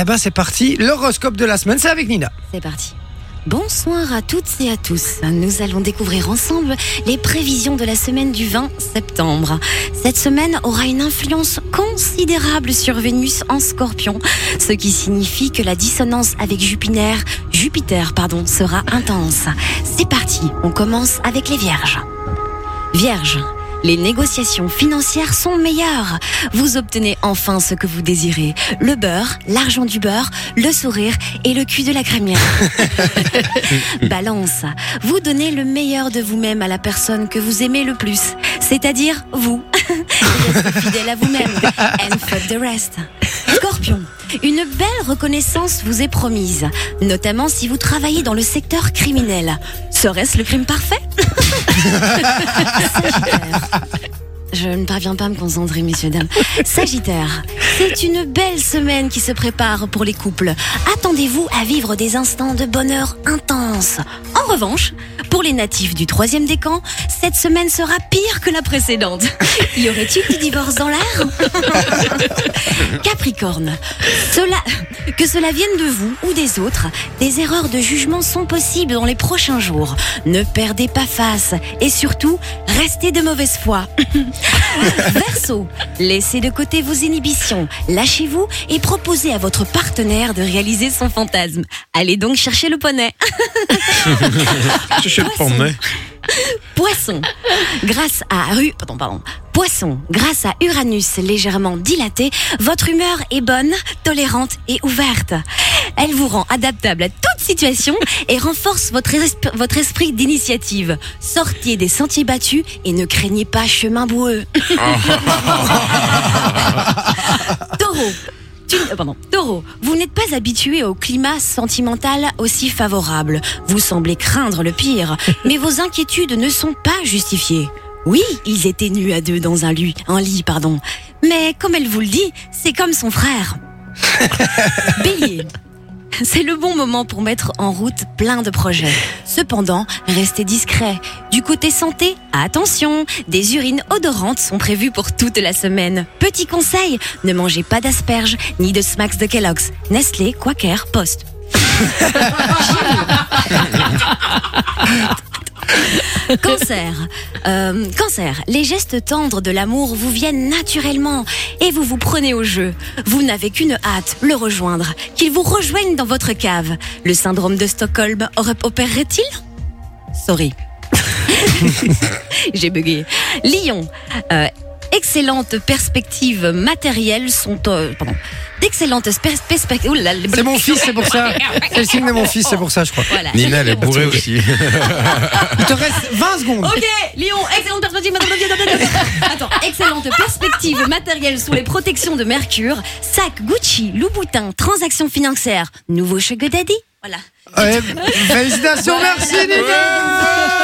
Eh ben c'est parti, l'horoscope de la semaine, c'est avec Nina. C'est parti. Bonsoir à toutes et à tous. Nous allons découvrir ensemble les prévisions de la semaine du 20 septembre. Cette semaine aura une influence considérable sur Vénus en scorpion, ce qui signifie que la dissonance avec Jupiter, Jupiter pardon, sera intense. C'est parti, on commence avec les vierges. Vierge. Les négociations financières sont meilleures. Vous obtenez enfin ce que vous désirez. Le beurre, l'argent du beurre, le sourire et le cul de la crémière. Balance. Vous donnez le meilleur de vous-même à la personne que vous aimez le plus. C'est-à-dire vous. Restez fidèle à vous-même. And fuck the rest. Scorpion. Une belle reconnaissance vous est promise, notamment si vous travaillez dans le secteur criminel. Serait-ce le crime parfait? Je ne parviens pas à me concentrer, messieurs, dames. Sagittaire, c'est une belle semaine qui se prépare pour les couples. Attendez-vous à vivre des instants de bonheur intenses. En revanche, pour les natifs du troisième décan, cette semaine sera pire que la précédente. Y aurait-il du divorce dans l'air? Capricorne, cela, que cela vienne de vous ou des autres, des erreurs de jugement sont possibles dans les prochains jours. Ne perdez pas face et surtout, restez de mauvaise foi. Verseau, laissez de côté vos inhibitions, lâchez-vous et proposez à votre partenaire de réaliser son fantasme. Allez donc chercher le poney. Chercher le Poisson. poney. Poisson, grâce à Ru- pardon, pardon. Poisson, grâce à Uranus légèrement dilaté, votre humeur est bonne, tolérante et ouverte. Elle vous rend adaptable à toute situation et renforce votre, esp- votre esprit d'initiative. Sortez des sentiers battus et ne craignez pas chemin boueux. Taureau. Tu- euh, pardon. Taureau, vous n'êtes pas habitué au climat sentimental aussi favorable. Vous semblez craindre le pire, mais vos inquiétudes ne sont pas justifiées. Oui, ils étaient nus à deux dans un lit, un lit, pardon. Mais comme elle vous le dit, c'est comme son frère. Bélier. C'est le bon moment pour mettre en route plein de projets. Cependant, restez discret. Du côté santé, attention, des urines odorantes sont prévues pour toute la semaine. Petit conseil, ne mangez pas d'asperges ni de smacks de Kellogg's. Nestlé, Quaker, Post. Cancer. Euh, cancer. Les gestes tendres de l'amour vous viennent naturellement et vous vous prenez au jeu. Vous n'avez qu'une hâte, le rejoindre. Qu'il vous rejoigne dans votre cave. Le syndrome de Stockholm opérerait-il Sorry. J'ai bugué. Lion. Euh, excellentes perspectives matérielles sont... euh, pardon. D'excellentes pers- perspectives... C'est mon fils, c'est pour ça. C'est le signe de mon fils, c'est pour ça, je crois. Voilà. Nina, elle est bourrée aussi. Il te reste 20 secondes. Ok, Lyon, excellente perspective. Attends, excellente perspective matérielle sous les protections de Mercure. Sac Gucci, Louboutin, transactions financières. Nouveau Sugar Daddy. Voilà. Ouais, félicitations, merci Nina